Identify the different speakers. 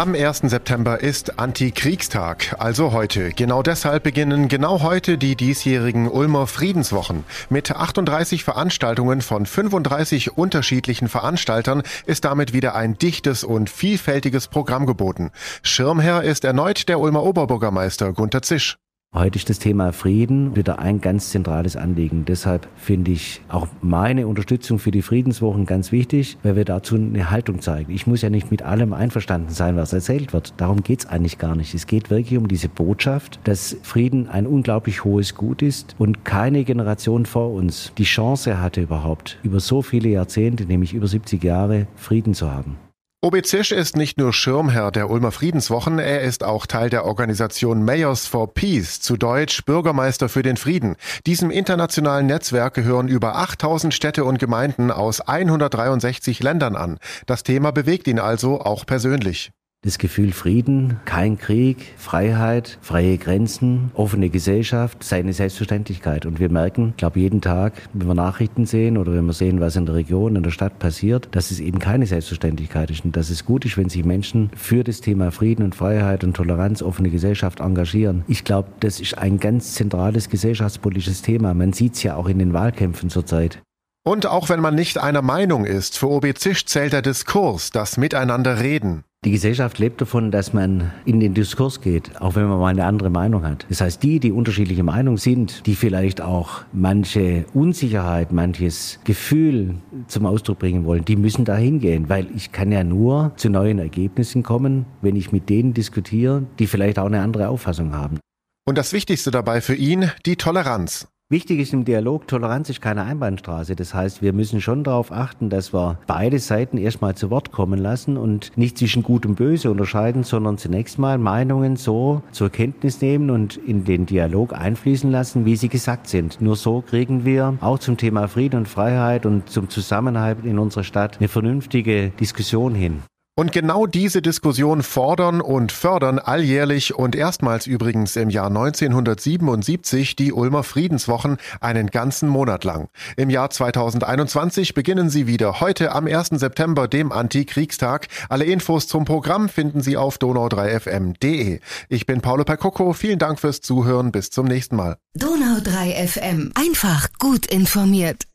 Speaker 1: Am 1. September ist Antikriegstag, also heute. Genau deshalb beginnen genau heute die diesjährigen Ulmer Friedenswochen. Mit 38 Veranstaltungen von 35 unterschiedlichen Veranstaltern ist damit wieder ein dichtes und vielfältiges Programm geboten. Schirmherr ist erneut der Ulmer Oberbürgermeister Gunter Zisch.
Speaker 2: Heute ist das Thema Frieden wieder ein ganz zentrales Anliegen. Deshalb finde ich auch meine Unterstützung für die Friedenswochen ganz wichtig, weil wir dazu eine Haltung zeigen. Ich muss ja nicht mit allem einverstanden sein, was erzählt wird. Darum geht es eigentlich gar nicht. Es geht wirklich um diese Botschaft, dass Frieden ein unglaublich hohes Gut ist und keine Generation vor uns die Chance hatte überhaupt, über so viele Jahrzehnte, nämlich über 70 Jahre, Frieden zu haben.
Speaker 1: Obi Zisch ist nicht nur Schirmherr der Ulmer Friedenswochen, er ist auch Teil der Organisation Mayors for Peace, zu Deutsch Bürgermeister für den Frieden. Diesem internationalen Netzwerk gehören über 8000 Städte und Gemeinden aus 163 Ländern an. Das Thema bewegt ihn also auch persönlich.
Speaker 2: Das Gefühl Frieden, kein Krieg, Freiheit, freie Grenzen, offene Gesellschaft, sei eine Selbstverständlichkeit. Und wir merken, ich glaube, jeden Tag, wenn wir Nachrichten sehen oder wenn wir sehen, was in der Region, in der Stadt passiert, dass es eben keine Selbstverständlichkeit ist und dass es gut ist, wenn sich Menschen für das Thema Frieden und Freiheit und Toleranz, offene Gesellschaft engagieren. Ich glaube, das ist ein ganz zentrales gesellschaftspolitisches Thema. Man sieht es ja auch in den Wahlkämpfen zurzeit.
Speaker 1: Und auch wenn man nicht einer Meinung ist, für OB Zisch zählt der Diskurs, das Miteinander reden.
Speaker 2: Die Gesellschaft lebt davon, dass man in den Diskurs geht, auch wenn man mal eine andere Meinung hat. Das heißt, die, die unterschiedliche Meinung sind, die vielleicht auch manche Unsicherheit, manches Gefühl zum Ausdruck bringen wollen, die müssen da hingehen, weil ich kann ja nur zu neuen Ergebnissen kommen, wenn ich mit denen diskutiere, die vielleicht auch eine andere Auffassung haben.
Speaker 1: Und das Wichtigste dabei für ihn, die Toleranz.
Speaker 2: Wichtig ist im Dialog, Toleranz ist keine Einbahnstraße. Das heißt, wir müssen schon darauf achten, dass wir beide Seiten erstmal zu Wort kommen lassen und nicht zwischen Gut und Böse unterscheiden, sondern zunächst mal Meinungen so zur Kenntnis nehmen und in den Dialog einfließen lassen, wie sie gesagt sind. Nur so kriegen wir auch zum Thema Frieden und Freiheit und zum Zusammenhalt in unserer Stadt eine vernünftige Diskussion hin.
Speaker 1: Und genau diese Diskussion fordern und fördern alljährlich und erstmals übrigens im Jahr 1977 die Ulmer Friedenswochen einen ganzen Monat lang. Im Jahr 2021 beginnen sie wieder heute am 1. September, dem Antikriegstag. Alle Infos zum Programm finden Sie auf donau3fm.de. Ich bin Paolo Percocco. Vielen Dank fürs Zuhören. Bis zum nächsten Mal.
Speaker 3: Donau3fm. Einfach gut informiert.